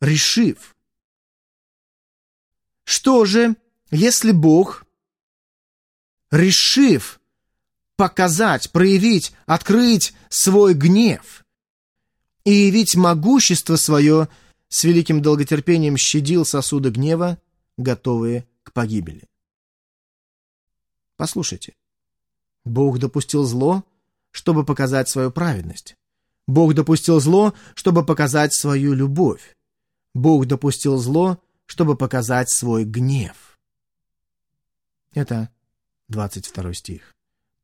«решив». Что же, если Бог, решив показать, проявить, открыть свой гнев и явить могущество свое, с великим долготерпением щадил сосуды гнева, готовые к погибели. Послушайте, Бог допустил зло, чтобы показать свою праведность. Бог допустил зло, чтобы показать свою любовь. Бог допустил зло, чтобы показать свой гнев. Это 22 стих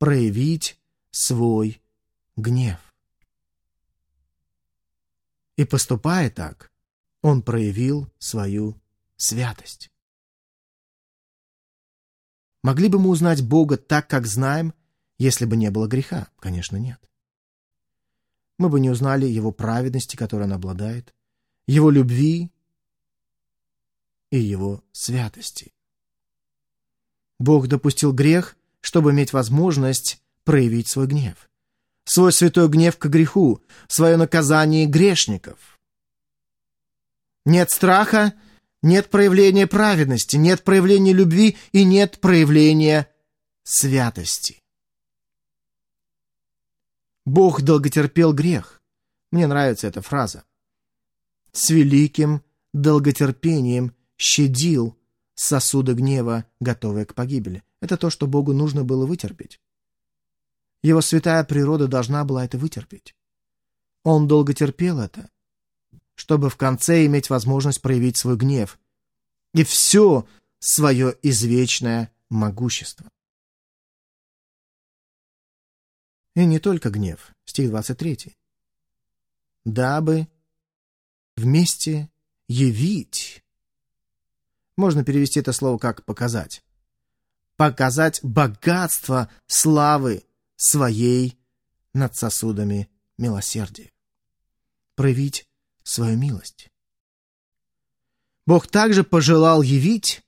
проявить свой гнев. И поступая так, он проявил свою святость. Могли бы мы узнать Бога так, как знаем, если бы не было греха? Конечно, нет. Мы бы не узнали Его праведности, которой Он обладает, Его любви и Его святости. Бог допустил грех, чтобы иметь возможность проявить свой гнев. Свой святой гнев к греху, свое наказание грешников. Нет страха, нет проявления праведности, нет проявления любви и нет проявления святости. Бог долготерпел грех. Мне нравится эта фраза. С великим долготерпением щадил сосуды гнева, готовые к погибели. Это то, что Богу нужно было вытерпеть. Его святая природа должна была это вытерпеть. Он долго терпел это, чтобы в конце иметь возможность проявить свой гнев и все свое извечное могущество. И не только гнев, стих 23. «Дабы вместе явить». Можно перевести это слово как «показать» показать богатство славы своей над сосудами милосердия. Проявить свою милость. Бог также пожелал явить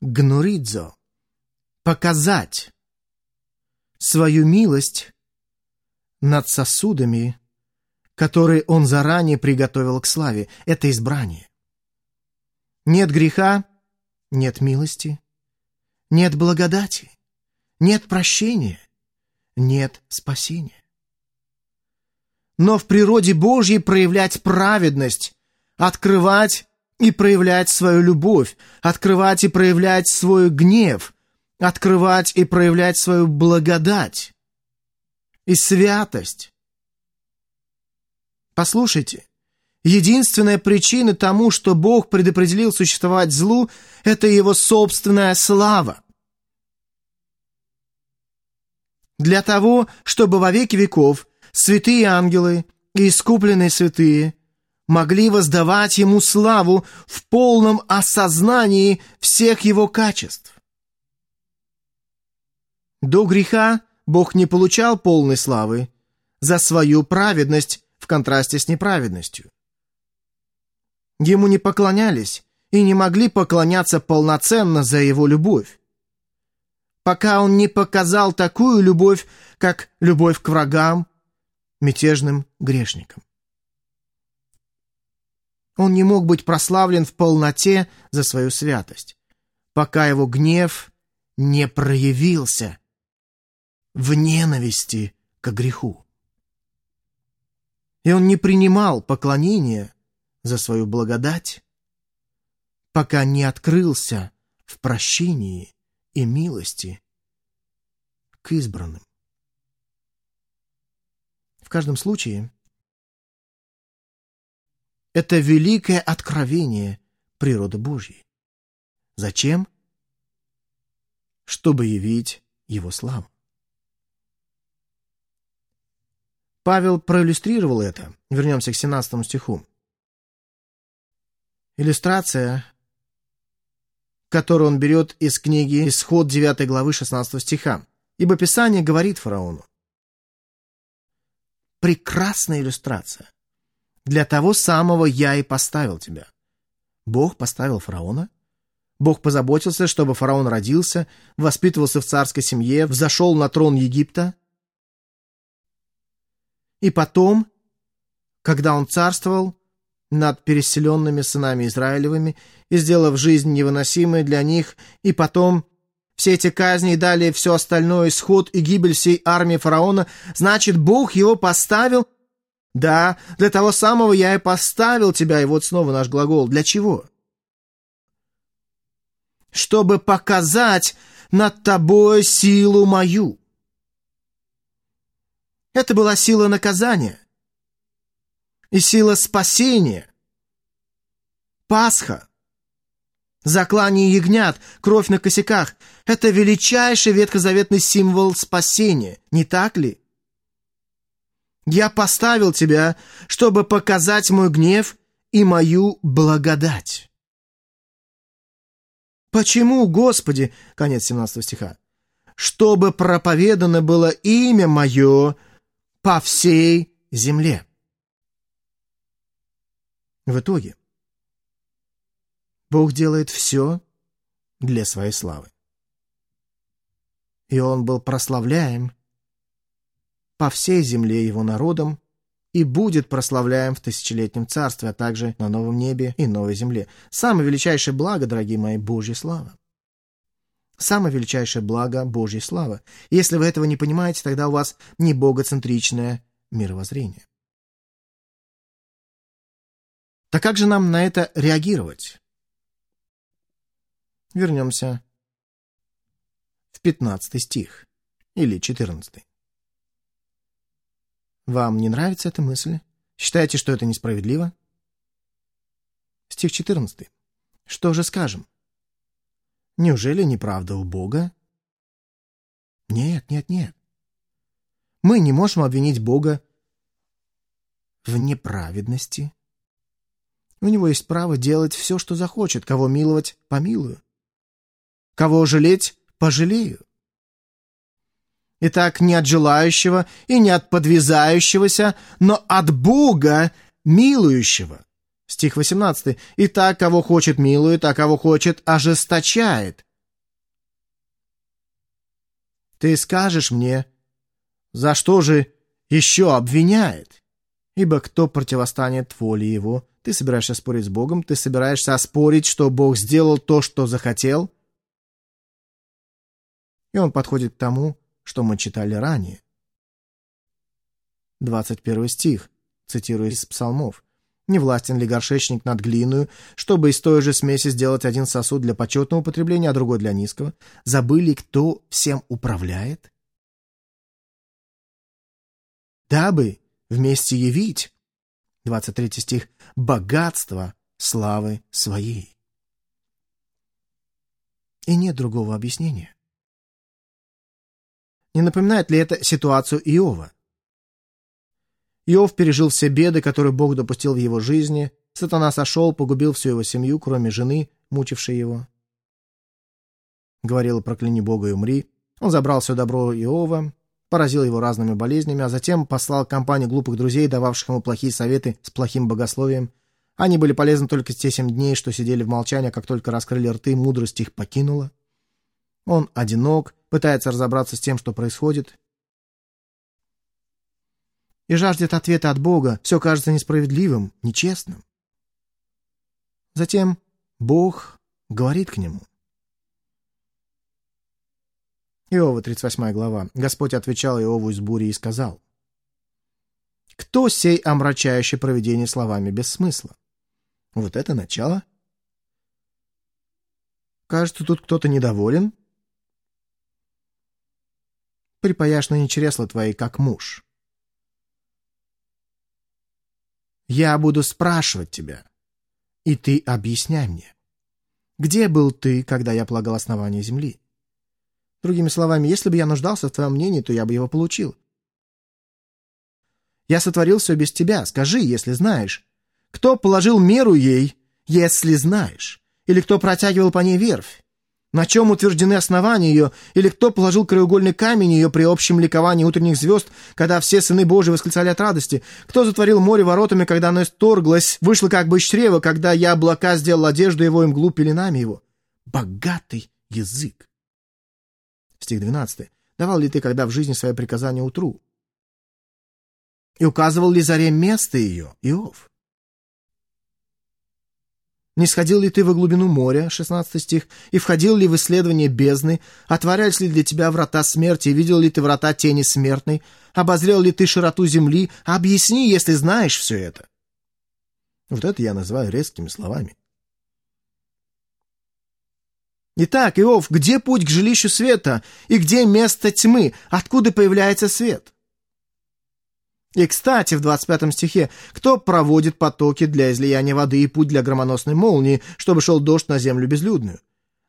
гнуридзо, показать свою милость над сосудами, которые он заранее приготовил к славе. Это избрание. Нет греха, нет милости, нет благодати, нет прощения, нет спасения. Но в природе Божьей проявлять праведность, открывать и проявлять свою любовь, открывать и проявлять свой гнев, открывать и проявлять свою благодать и святость. Послушайте, единственная причина тому, что Бог предопределил существовать злу, это его собственная слава. Для того, чтобы во веки веков святые ангелы и искупленные святые могли воздавать ему славу в полном осознании всех его качеств. До греха Бог не получал полной славы за свою праведность в контрасте с неправедностью. Ему не поклонялись и не могли поклоняться полноценно за его любовь. Пока он не показал такую любовь, как любовь к врагам, мятежным грешникам. Он не мог быть прославлен в полноте за свою святость, пока его гнев не проявился в ненависти к греху. И он не принимал поклонения за свою благодать, пока не открылся в прощении и милости к избранным. В каждом случае, это великое откровение природы Божьей. Зачем? Чтобы явить Его славу. Павел проиллюстрировал это. Вернемся к 17 стиху. Иллюстрация, которую он берет из книги «Исход» 9 главы 16 стиха. Ибо Писание говорит фараону. Прекрасная иллюстрация. Для того самого я и поставил тебя. Бог поставил фараона. Бог позаботился, чтобы фараон родился, воспитывался в царской семье, взошел на трон Египта, и потом, когда он царствовал над переселенными сынами Израилевыми и сделав жизнь невыносимой для них, и потом все эти казни и далее все остальное, исход и гибель всей армии фараона, значит, Бог его поставил? Да, для того самого я и поставил тебя, и вот снова наш глагол. Для чего? Чтобы показать над тобой силу мою. Это была сила наказания и сила спасения. Пасха, заклание ягнят, кровь на косяках — это величайший ветхозаветный символ спасения, не так ли? Я поставил тебя, чтобы показать мой гнев и мою благодать. Почему, Господи, конец 17 стиха, чтобы проповедано было имя мое по всей земле. В итоге Бог делает все для своей славы. И он был прославляем по всей земле его народом и будет прославляем в тысячелетнем царстве, а также на новом небе и новой земле. Самое величайшее благо, дорогие мои, Божья слава. Самое величайшее благо – Божья слава. Если вы этого не понимаете, тогда у вас не богоцентричное мировоззрение. Так как же нам на это реагировать? Вернемся в 15 стих или 14. Вам не нравится эта мысль? Считаете, что это несправедливо? Стих 14. Что же скажем? Неужели неправда у Бога? Нет, нет, нет. Мы не можем обвинить Бога в неправедности. У него есть право делать все, что захочет. Кого миловать — помилую. Кого жалеть — пожалею. Итак, не от желающего и не от подвязающегося, но от Бога милующего. Стих 18. «И так, кого хочет, милует, а кого хочет, ожесточает». Ты скажешь мне, за что же еще обвиняет? Ибо кто противостанет воле его? Ты собираешься спорить с Богом? Ты собираешься оспорить, что Бог сделал то, что захотел? И он подходит к тому, что мы читали ранее. 21 стих, цитирую из псалмов. Не властен ли горшечник над глиную, чтобы из той же смеси сделать один сосуд для почетного употребления, а другой для низкого? Забыли, кто всем управляет? Дабы вместе явить, 23 стих, богатство славы своей. И нет другого объяснения. Не напоминает ли это ситуацию Иова? Иов пережил все беды, которые Бог допустил в его жизни. Сатана сошел, погубил всю его семью, кроме жены, мучившей его. Говорил «прокляни Бога и умри». Он забрал все добро Иова, поразил его разными болезнями, а затем послал компанию глупых друзей, дававших ему плохие советы с плохим богословием. Они были полезны только те семь дней, что сидели в молчании, а как только раскрыли рты, мудрость их покинула. Он одинок, пытается разобраться с тем, что происходит, и жаждет ответа от Бога, все кажется несправедливым, нечестным. Затем Бог говорит к нему. Иова, 38 глава. Господь отвечал Иову из бури и сказал. «Кто сей омрачающий проведение словами без смысла?» Вот это начало. Кажется, тут кто-то недоволен. Припаяшь ныне чресла твои, как муж. Я буду спрашивать тебя, и ты объясняй мне. Где был ты, когда я полагал основание земли? Другими словами, если бы я нуждался в твоем мнении, то я бы его получил. Я сотворил все без тебя. Скажи, если знаешь. Кто положил меру ей, если знаешь? Или кто протягивал по ней верфь? На чем утверждены основания ее, или кто положил краеугольный камень ее при общем ликовании утренних звезд, когда все сыны Божьи восклицали от радости? Кто затворил море воротами, когда оно исторглось, вышло как бы из чрева, когда я облака сделал одежду его и мглу пеленами его? Богатый язык. Стих 12. Давал ли ты когда в жизни свое приказание утру? И указывал ли заре место ее, Иов? Не сходил ли ты во глубину моря, 16 стих, и входил ли в исследование бездны, отворялись ли для тебя врата смерти, видел ли ты врата тени смертной, обозрел ли ты широту земли, объясни, если знаешь все это. Вот это я называю резкими словами. Итак, Иов, где путь к жилищу света, и где место тьмы, откуда появляется свет? И, кстати, в 25 стихе, кто проводит потоки для излияния воды и путь для громоносной молнии, чтобы шел дождь на землю безлюдную?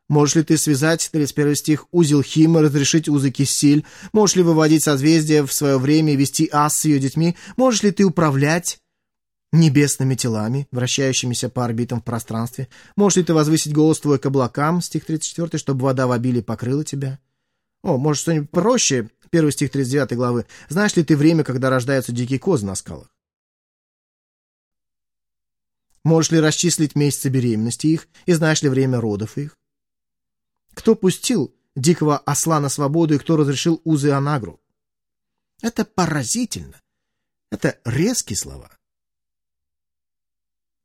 Можешь ли ты связать, 31 стих, узел Хима, разрешить узы Киссиль? Можешь ли выводить созвездия в свое время и вести ас с ее детьми? Можешь ли ты управлять небесными телами, вращающимися по орбитам в пространстве? Можешь ли ты возвысить голос твой к облакам, стих 34, чтобы вода в обилии покрыла тебя? О, может, что-нибудь проще, Первый стих 39 главы. «Знаешь ли ты время, когда рождаются дикие козы на скалах?» Можешь ли расчислить месяцы беременности их, и знаешь ли время родов их? Кто пустил дикого осла на свободу и кто разрешил узы Анагру? Это поразительно. Это резкие слова.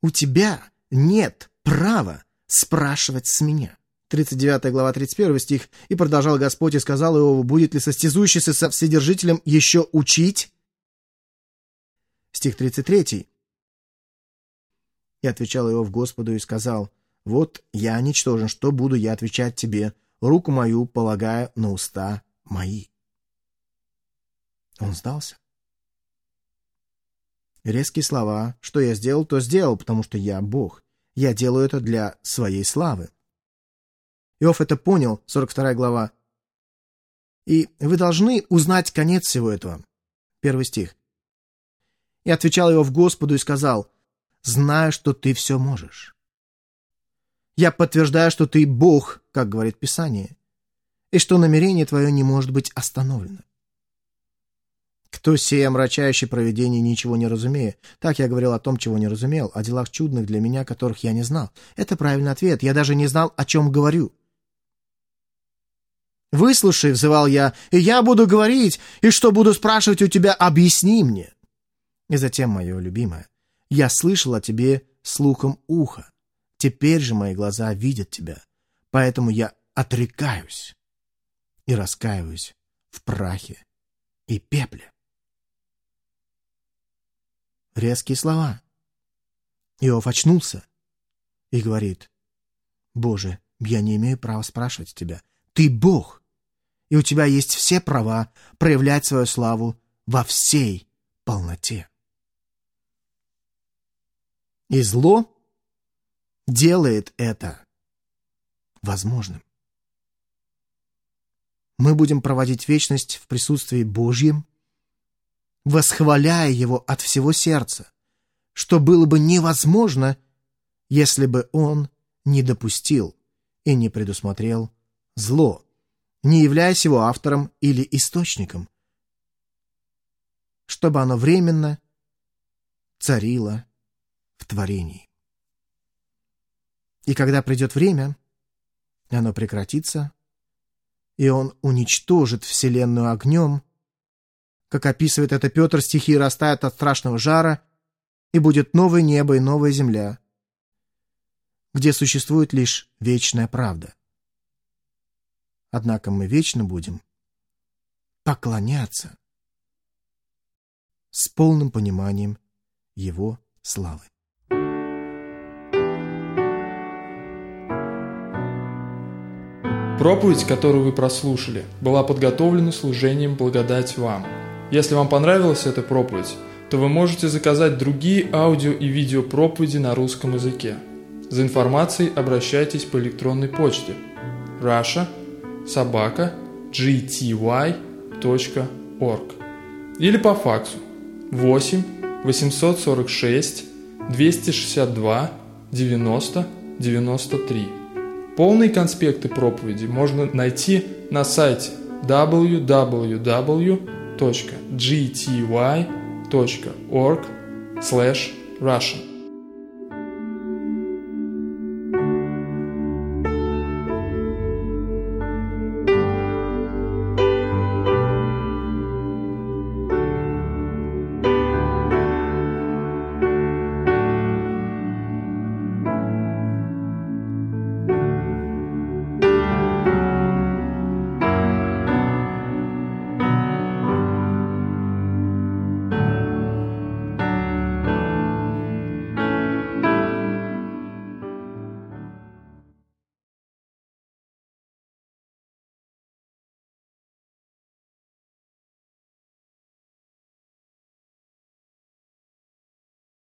У тебя нет права спрашивать с меня. 39 глава 31 стих, «И продолжал Господь и сказал Иову, будет ли состязующийся со Вседержителем еще учить?» Стих 33. «И отвечал Иов Господу и сказал, вот я ничтожен, что буду я отвечать тебе, руку мою полагаю на уста мои». Он сдался. Резкие слова. Что я сделал, то сделал, потому что я Бог. Я делаю это для своей славы. Иов это понял, 42 глава. И вы должны узнать конец всего этого. Первый стих. И отвечал Иов Господу и сказал, «Знаю, что ты все можешь. Я подтверждаю, что ты Бог, как говорит Писание, и что намерение твое не может быть остановлено. Кто сея мрачающий провидение, ничего не разумея? Так я говорил о том, чего не разумел, о делах чудных для меня, которых я не знал. Это правильный ответ. Я даже не знал, о чем говорю. «Выслушай», — взывал я, — «и я буду говорить, и что буду спрашивать у тебя, объясни мне». И затем, мое любимое, я слышал о тебе слухом уха. Теперь же мои глаза видят тебя, поэтому я отрекаюсь и раскаиваюсь в прахе и пепле. Резкие слова. Иов очнулся и говорит, «Боже, я не имею права спрашивать тебя. Ты Бог, и у тебя есть все права проявлять свою славу во всей полноте». И зло делает это возможным. Мы будем проводить вечность в присутствии Божьем, восхваляя Его от всего сердца, что было бы невозможно, если бы Он не допустил и не предусмотрел зло, не являясь его автором или источником, чтобы оно временно царило в творении. И когда придет время, оно прекратится, и он уничтожит Вселенную огнем, как описывает это Петр, стихи растают от страшного жара, и будет новое небо и новая земля, где существует лишь вечная правда. Однако мы вечно будем поклоняться с полным пониманием Его славы. Проповедь, которую вы прослушали, была подготовлена служением благодать вам. Если вам понравилась эта проповедь, то вы можете заказать другие аудио и видео проповеди на русском языке. За информацией обращайтесь по электронной почте russia собака gty.org или по факсу 8 846 262 90 93. Полные конспекты проповеди можно найти на сайте www.gty.org/russian.